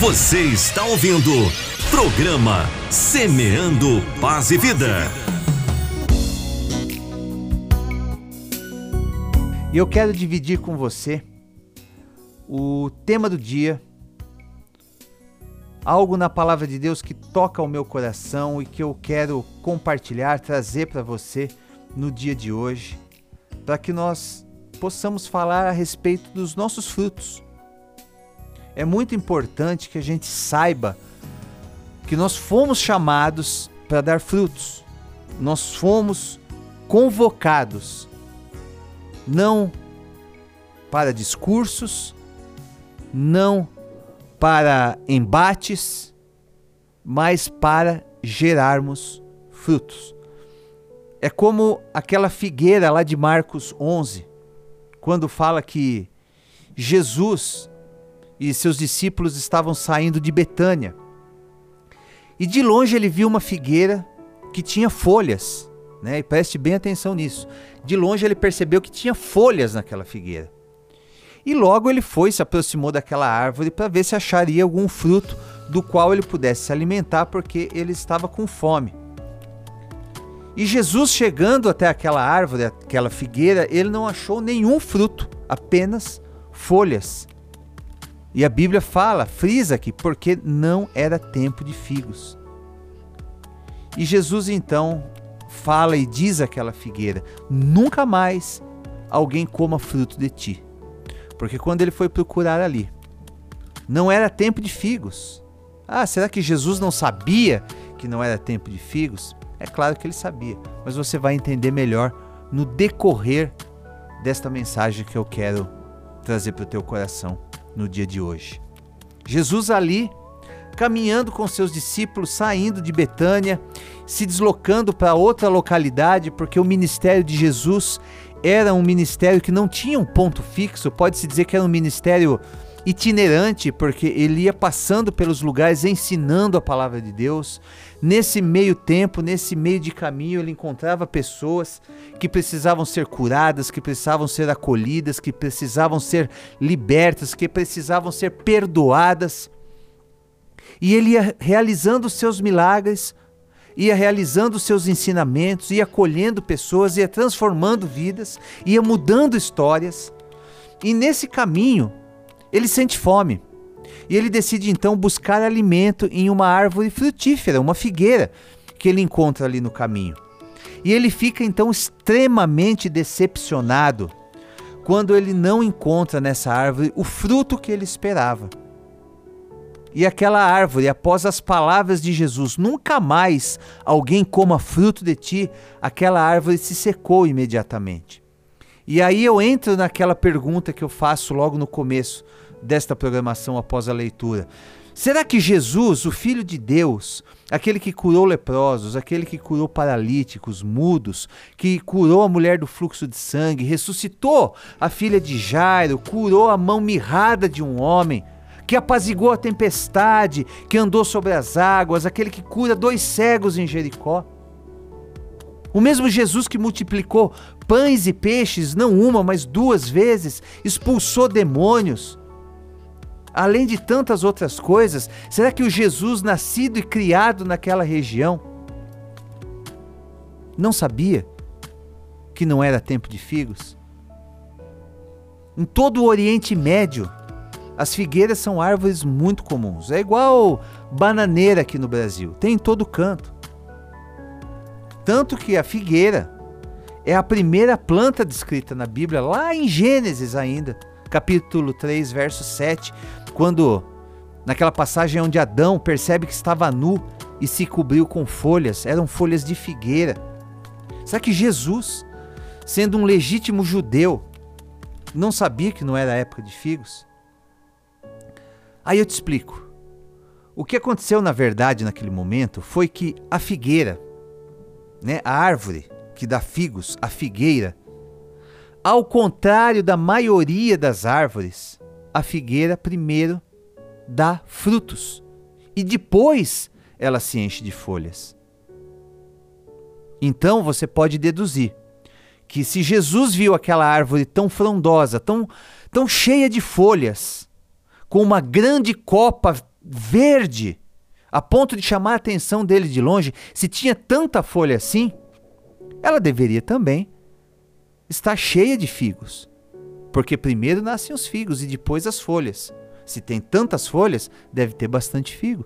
Você está ouvindo programa Semeando Paz e Vida. E eu quero dividir com você o tema do dia, algo na palavra de Deus que toca o meu coração e que eu quero compartilhar, trazer para você no dia de hoje, para que nós possamos falar a respeito dos nossos frutos. É muito importante que a gente saiba que nós fomos chamados para dar frutos. Nós fomos convocados não para discursos, não para embates, mas para gerarmos frutos. É como aquela figueira lá de Marcos 11, quando fala que Jesus e seus discípulos estavam saindo de Betânia. E de longe ele viu uma figueira que tinha folhas, né? E preste bem atenção nisso. De longe ele percebeu que tinha folhas naquela figueira. E logo ele foi, se aproximou daquela árvore para ver se acharia algum fruto do qual ele pudesse se alimentar, porque ele estava com fome. E Jesus, chegando até aquela árvore, aquela figueira, ele não achou nenhum fruto, apenas folhas. E a Bíblia fala, frisa aqui, porque não era tempo de figos. E Jesus então fala e diz àquela figueira: Nunca mais alguém coma fruto de ti. Porque quando ele foi procurar ali, não era tempo de figos. Ah, será que Jesus não sabia que não era tempo de figos? É claro que ele sabia, mas você vai entender melhor no decorrer desta mensagem que eu quero trazer para o teu coração no dia de hoje. Jesus ali, caminhando com seus discípulos, saindo de Betânia, se deslocando para outra localidade, porque o ministério de Jesus era um ministério que não tinha um ponto fixo, pode-se dizer que era um ministério itinerante, porque ele ia passando pelos lugares ensinando a palavra de Deus. Nesse meio tempo, nesse meio de caminho, ele encontrava pessoas que precisavam ser curadas, que precisavam ser acolhidas, que precisavam ser libertas, que precisavam ser perdoadas. E ele ia realizando os seus milagres, ia realizando os seus ensinamentos, ia acolhendo pessoas, ia transformando vidas, ia mudando histórias. E nesse caminho, ele sente fome. E ele decide então buscar alimento em uma árvore frutífera, uma figueira, que ele encontra ali no caminho. E ele fica então extremamente decepcionado quando ele não encontra nessa árvore o fruto que ele esperava. E aquela árvore, após as palavras de Jesus, nunca mais alguém coma fruto de ti, aquela árvore se secou imediatamente. E aí eu entro naquela pergunta que eu faço logo no começo desta programação após a leitura. Será que Jesus, o Filho de Deus, aquele que curou leprosos, aquele que curou paralíticos, mudos, que curou a mulher do fluxo de sangue, ressuscitou a filha de Jairo, curou a mão mirrada de um homem, que apazigou a tempestade, que andou sobre as águas, aquele que cura dois cegos em Jericó? O mesmo Jesus que multiplicou pães e peixes, não uma, mas duas vezes, expulsou demônios. Além de tantas outras coisas, será que o Jesus nascido e criado naquela região não sabia que não era tempo de figos? Em todo o Oriente Médio, as figueiras são árvores muito comuns. É igual bananeira aqui no Brasil, tem em todo canto. Tanto que a figueira é a primeira planta descrita na Bíblia, lá em Gênesis ainda, capítulo 3, verso 7, quando naquela passagem onde Adão percebe que estava nu e se cobriu com folhas, eram folhas de figueira. Será que Jesus, sendo um legítimo judeu, não sabia que não era época de figos? Aí eu te explico. O que aconteceu na verdade naquele momento foi que a figueira, né, a árvore que dá figos, a figueira, ao contrário da maioria das árvores, a figueira primeiro dá frutos e depois ela se enche de folhas. Então você pode deduzir que se Jesus viu aquela árvore tão frondosa, tão, tão cheia de folhas, com uma grande copa verde, a ponto de chamar a atenção dele de longe, se tinha tanta folha assim, ela deveria também estar cheia de figos. Porque primeiro nascem os figos e depois as folhas. Se tem tantas folhas, deve ter bastante figo.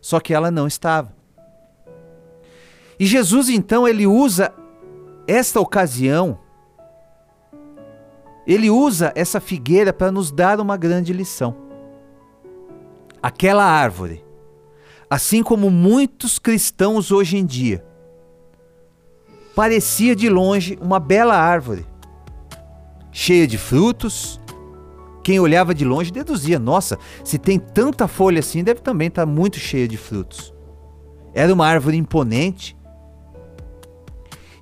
Só que ela não estava. E Jesus então ele usa esta ocasião, ele usa essa figueira para nos dar uma grande lição. Aquela árvore, assim como muitos cristãos hoje em dia, parecia de longe uma bela árvore, cheia de frutos. Quem olhava de longe deduzia: nossa, se tem tanta folha assim, deve também estar muito cheia de frutos. Era uma árvore imponente.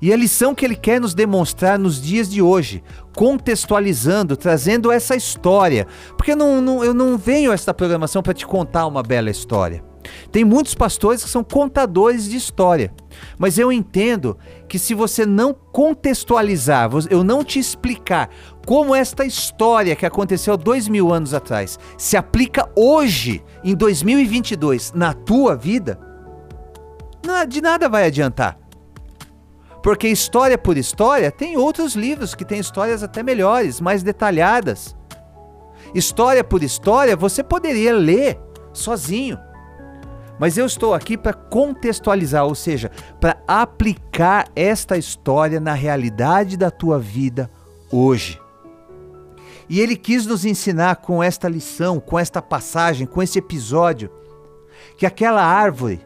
E a lição que ele quer nos demonstrar nos dias de hoje, contextualizando, trazendo essa história. Porque não, não, eu não venho a esta programação para te contar uma bela história. Tem muitos pastores que são contadores de história. Mas eu entendo que se você não contextualizar, eu não te explicar como esta história que aconteceu dois mil anos atrás se aplica hoje, em 2022, na tua vida, de nada vai adiantar. Porque história por história, tem outros livros que têm histórias até melhores, mais detalhadas. História por história, você poderia ler sozinho. Mas eu estou aqui para contextualizar, ou seja, para aplicar esta história na realidade da tua vida hoje. E ele quis nos ensinar com esta lição, com esta passagem, com esse episódio, que aquela árvore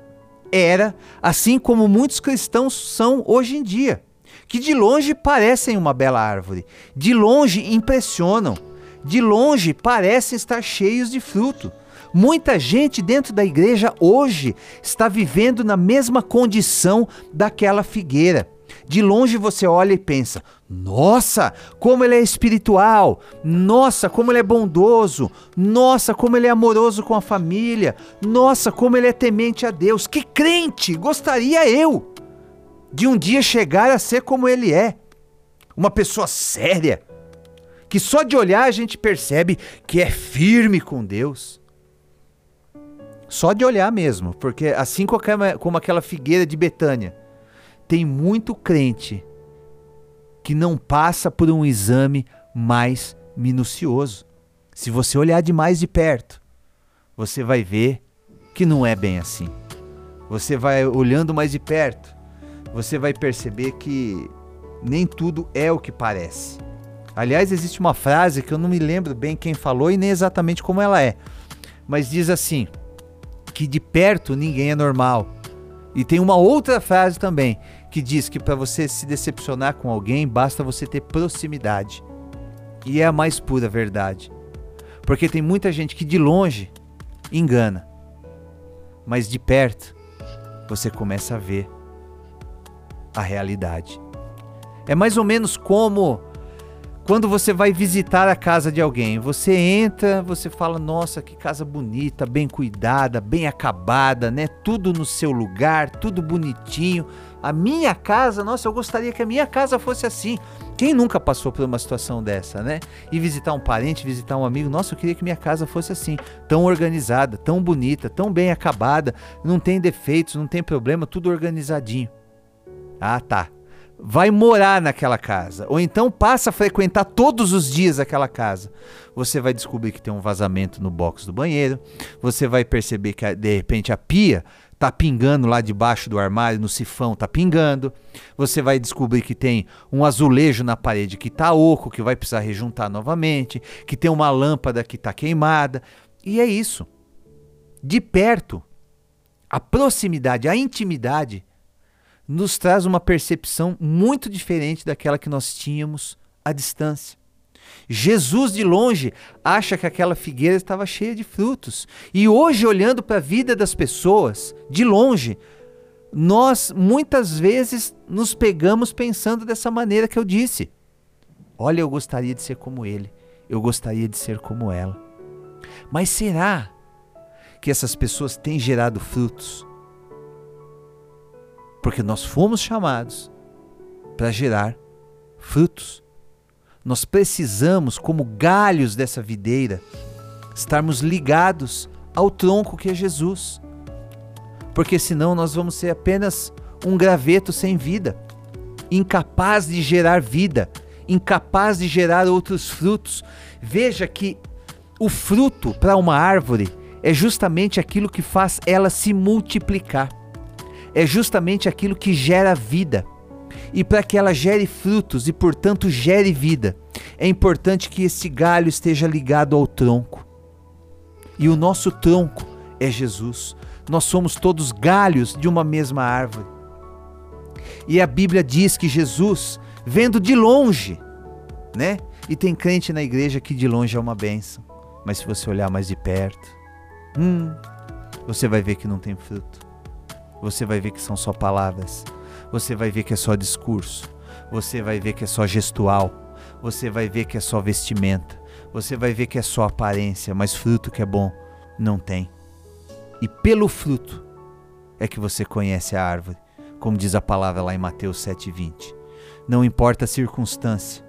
era, assim como muitos cristãos são hoje em dia, que de longe parecem uma bela árvore, de longe impressionam, de longe parecem estar cheios de fruto Muita gente dentro da igreja hoje está vivendo na mesma condição daquela figueira. De longe você olha e pensa: nossa, como ele é espiritual, nossa, como ele é bondoso, nossa, como ele é amoroso com a família, nossa, como ele é temente a Deus. Que crente! Gostaria eu de um dia chegar a ser como ele é. Uma pessoa séria, que só de olhar a gente percebe que é firme com Deus. Só de olhar mesmo, porque assim como aquela figueira de Betânia, tem muito crente que não passa por um exame mais minucioso. Se você olhar de mais de perto, você vai ver que não é bem assim. Você vai olhando mais de perto, você vai perceber que nem tudo é o que parece. Aliás, existe uma frase que eu não me lembro bem quem falou e nem exatamente como ela é, mas diz assim: que de perto ninguém é normal. E tem uma outra frase também que diz que para você se decepcionar com alguém basta você ter proximidade. E é a mais pura verdade. Porque tem muita gente que de longe engana, mas de perto você começa a ver a realidade. É mais ou menos como quando você vai visitar a casa de alguém, você entra, você fala: "Nossa, que casa bonita, bem cuidada, bem acabada, né? Tudo no seu lugar, tudo bonitinho. A minha casa, nossa, eu gostaria que a minha casa fosse assim. Quem nunca passou por uma situação dessa, né? E visitar um parente, visitar um amigo, nossa, eu queria que minha casa fosse assim, tão organizada, tão bonita, tão bem acabada, não tem defeitos, não tem problema, tudo organizadinho. Ah, tá vai morar naquela casa, ou então passa a frequentar todos os dias aquela casa, você vai descobrir que tem um vazamento no box do banheiro, você vai perceber que de repente a pia tá pingando lá debaixo do armário, no sifão tá pingando. Você vai descobrir que tem um azulejo na parede que tá oco, que vai precisar rejuntar novamente, que tem uma lâmpada que tá queimada. E é isso. De perto, a proximidade, a intimidade nos traz uma percepção muito diferente daquela que nós tínhamos à distância. Jesus de longe acha que aquela figueira estava cheia de frutos. E hoje, olhando para a vida das pessoas, de longe, nós muitas vezes nos pegamos pensando dessa maneira que eu disse. Olha, eu gostaria de ser como ele, eu gostaria de ser como ela. Mas será que essas pessoas têm gerado frutos? Porque nós fomos chamados para gerar frutos. Nós precisamos, como galhos dessa videira, estarmos ligados ao tronco que é Jesus. Porque senão nós vamos ser apenas um graveto sem vida, incapaz de gerar vida, incapaz de gerar outros frutos. Veja que o fruto para uma árvore é justamente aquilo que faz ela se multiplicar. É justamente aquilo que gera vida. E para que ela gere frutos e, portanto, gere vida, é importante que esse galho esteja ligado ao tronco. E o nosso tronco é Jesus. Nós somos todos galhos de uma mesma árvore. E a Bíblia diz que Jesus, vendo de longe, né? E tem crente na igreja que de longe é uma benção. Mas se você olhar mais de perto, hum, você vai ver que não tem fruto. Você vai ver que são só palavras. Você vai ver que é só discurso. Você vai ver que é só gestual. Você vai ver que é só vestimenta. Você vai ver que é só aparência, mas fruto que é bom não tem. E pelo fruto é que você conhece a árvore, como diz a palavra lá em Mateus 7:20. Não importa a circunstância,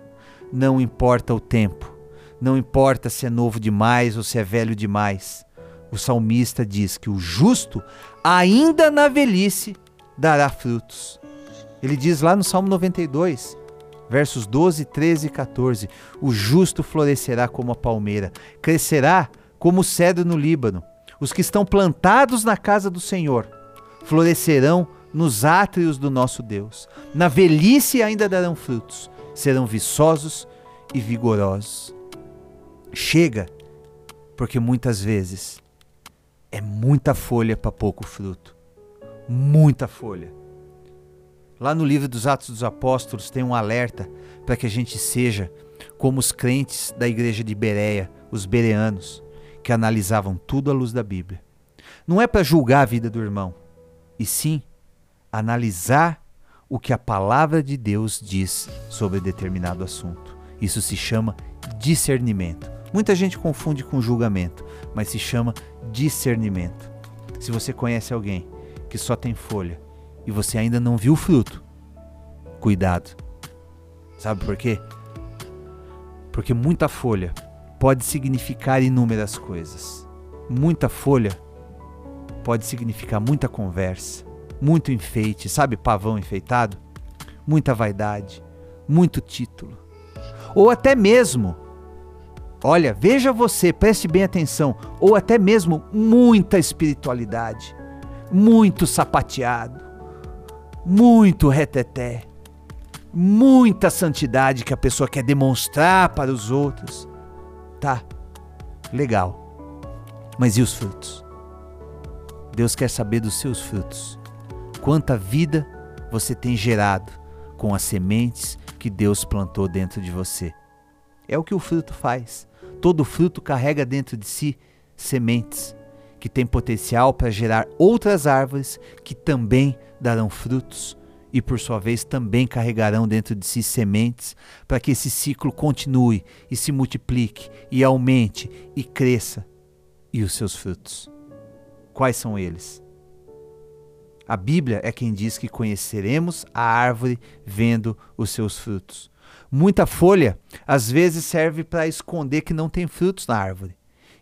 não importa o tempo, não importa se é novo demais ou se é velho demais. O salmista diz que o justo, ainda na velhice, dará frutos. Ele diz lá no Salmo 92, versos 12, 13 e 14: O justo florescerá como a palmeira, crescerá como o cedro no Líbano. Os que estão plantados na casa do Senhor florescerão nos átrios do nosso Deus. Na velhice ainda darão frutos, serão viçosos e vigorosos. Chega, porque muitas vezes é muita folha para pouco fruto. Muita folha. Lá no livro dos Atos dos Apóstolos tem um alerta para que a gente seja como os crentes da igreja de Bereia, os bereanos, que analisavam tudo à luz da Bíblia. Não é para julgar a vida do irmão, e sim analisar o que a palavra de Deus diz sobre determinado assunto. Isso se chama discernimento. Muita gente confunde com julgamento, mas se chama discernimento. Se você conhece alguém que só tem folha e você ainda não viu o fruto, cuidado. Sabe por quê? Porque muita folha pode significar inúmeras coisas. Muita folha pode significar muita conversa, muito enfeite, sabe, pavão enfeitado? Muita vaidade, muito título. Ou até mesmo Olha, veja você, preste bem atenção, ou até mesmo muita espiritualidade, muito sapateado, muito reteté, muita santidade que a pessoa quer demonstrar para os outros. Tá, legal. Mas e os frutos? Deus quer saber dos seus frutos. Quanta vida você tem gerado com as sementes que Deus plantou dentro de você. É o que o fruto faz. Todo fruto carrega dentro de si sementes que têm potencial para gerar outras árvores que também darão frutos e, por sua vez, também carregarão dentro de si sementes para que esse ciclo continue e se multiplique e aumente e cresça. E os seus frutos? Quais são eles? A Bíblia é quem diz que conheceremos a árvore vendo os seus frutos. Muita folha às vezes serve para esconder que não tem frutos na árvore.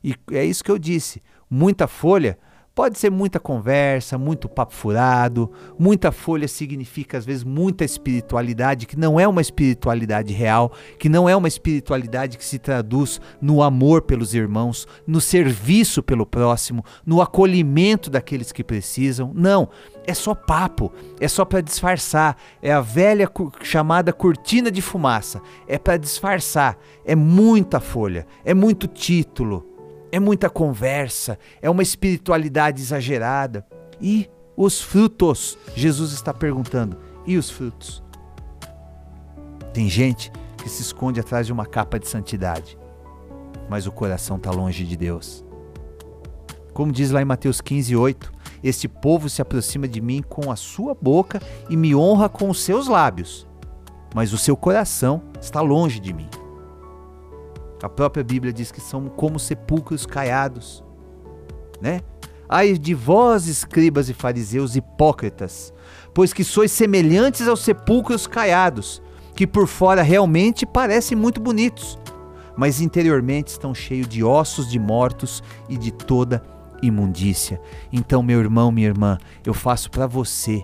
E é isso que eu disse. Muita folha pode ser muita conversa, muito papo furado. Muita folha significa às vezes muita espiritualidade que não é uma espiritualidade real, que não é uma espiritualidade que se traduz no amor pelos irmãos, no serviço pelo próximo, no acolhimento daqueles que precisam. Não, é só papo, é só para disfarçar, é a velha chamada cortina de fumaça, é para disfarçar, é muita folha, é muito título, é muita conversa, é uma espiritualidade exagerada. E os frutos? Jesus está perguntando, e os frutos? Tem gente que se esconde atrás de uma capa de santidade, mas o coração está longe de Deus. Como diz lá em Mateus 15, 8, este povo se aproxima de mim com a sua boca e me honra com os seus lábios, mas o seu coração está longe de mim. A própria Bíblia diz que são como sepulcros caiados, né? Ai de vós, escribas e fariseus hipócritas, pois que sois semelhantes aos sepulcros caiados, que por fora realmente parecem muito bonitos, mas interiormente estão cheios de ossos de mortos e de toda imundícia. Então, meu irmão, minha irmã, eu faço para você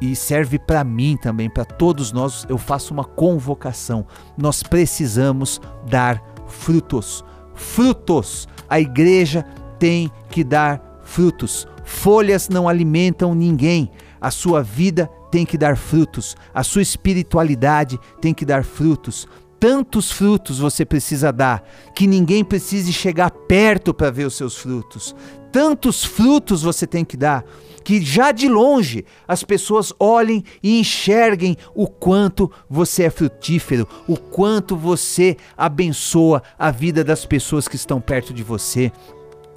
e serve para mim também, para todos nós, eu faço uma convocação. Nós precisamos dar frutos. Frutos. A igreja tem que dar frutos. Folhas não alimentam ninguém. A sua vida tem que dar frutos. A sua espiritualidade tem que dar frutos tantos frutos você precisa dar que ninguém precise chegar perto para ver os seus frutos. Tantos frutos você tem que dar que já de longe as pessoas olhem e enxerguem o quanto você é frutífero, o quanto você abençoa a vida das pessoas que estão perto de você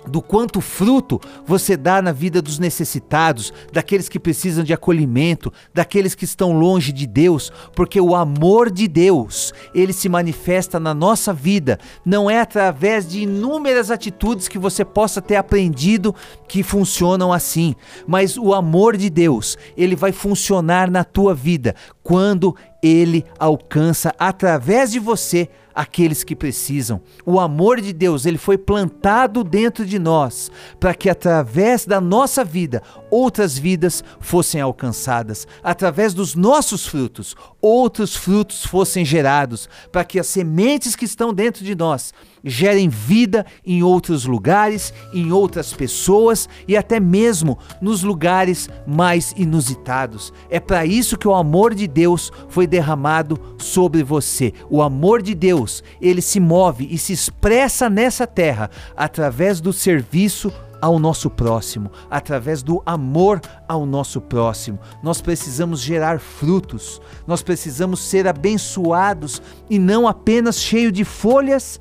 do quanto fruto você dá na vida dos necessitados, daqueles que precisam de acolhimento, daqueles que estão longe de Deus, porque o amor de Deus, ele se manifesta na nossa vida, não é através de inúmeras atitudes que você possa ter aprendido que funcionam assim, mas o amor de Deus, ele vai funcionar na tua vida quando ele alcança através de você aqueles que precisam. O amor de Deus, ele foi plantado dentro de nós para que através da nossa vida outras vidas fossem alcançadas, através dos nossos frutos, outros frutos fossem gerados, para que as sementes que estão dentro de nós gerem vida em outros lugares, em outras pessoas e até mesmo nos lugares mais inusitados. É para isso que o amor de Deus foi derramado sobre você. O amor de Deus, ele se move e se expressa nessa terra através do serviço ao nosso próximo, através do amor ao nosso próximo. Nós precisamos gerar frutos, nós precisamos ser abençoados e não apenas cheio de folhas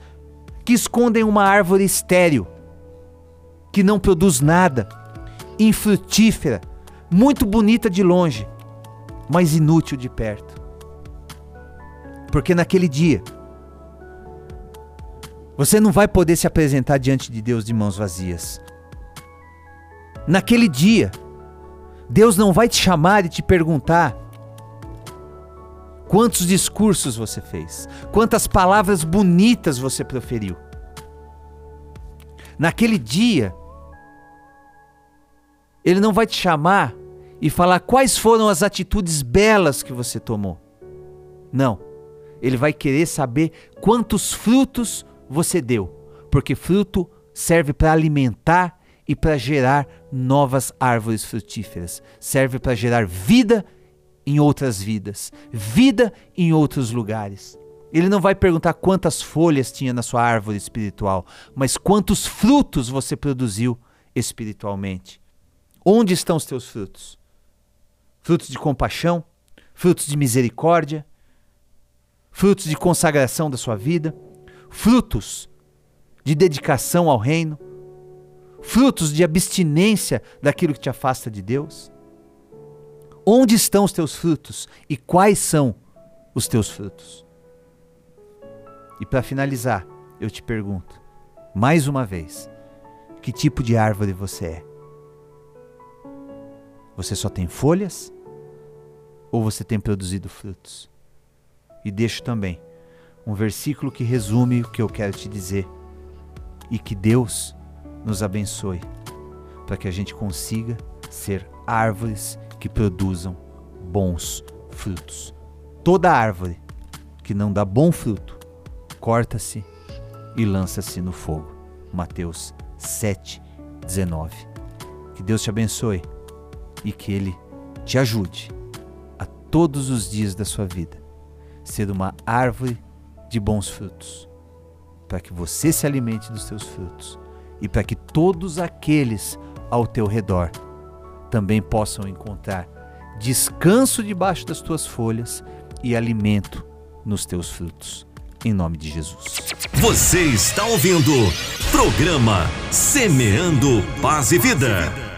que escondem uma árvore estéril, que não produz nada, infrutífera, muito bonita de longe, mas inútil de perto. Porque naquele dia, você não vai poder se apresentar diante de Deus de mãos vazias. Naquele dia, Deus não vai te chamar e te perguntar quantos discursos você fez, quantas palavras bonitas você proferiu. Naquele dia, Ele não vai te chamar e falar quais foram as atitudes belas que você tomou. Não. Ele vai querer saber quantos frutos você deu, porque fruto serve para alimentar e para gerar novas árvores frutíferas. Serve para gerar vida em outras vidas, vida em outros lugares. Ele não vai perguntar quantas folhas tinha na sua árvore espiritual, mas quantos frutos você produziu espiritualmente. Onde estão os teus frutos? Frutos de compaixão, frutos de misericórdia, frutos de consagração da sua vida, frutos de dedicação ao reino, frutos de abstinência daquilo que te afasta de Deus? Onde estão os teus frutos e quais são os teus frutos? E para finalizar, eu te pergunto, mais uma vez, que tipo de árvore você é? Você só tem folhas ou você tem produzido frutos? E deixo também um versículo que resume o que eu quero te dizer e que Deus nos abençoe, para que a gente consiga ser árvores que produzam bons frutos. Toda árvore que não dá bom fruto, corta-se e lança-se no fogo. Mateus 7, 19. Que Deus te abençoe e que Ele te ajude a todos os dias da sua vida ser uma árvore de bons frutos, para que você se alimente dos seus frutos e para que todos aqueles ao teu redor também possam encontrar descanso debaixo das tuas folhas e alimento nos teus frutos. Em nome de Jesus. Você está ouvindo programa Semeando Paz e Vida.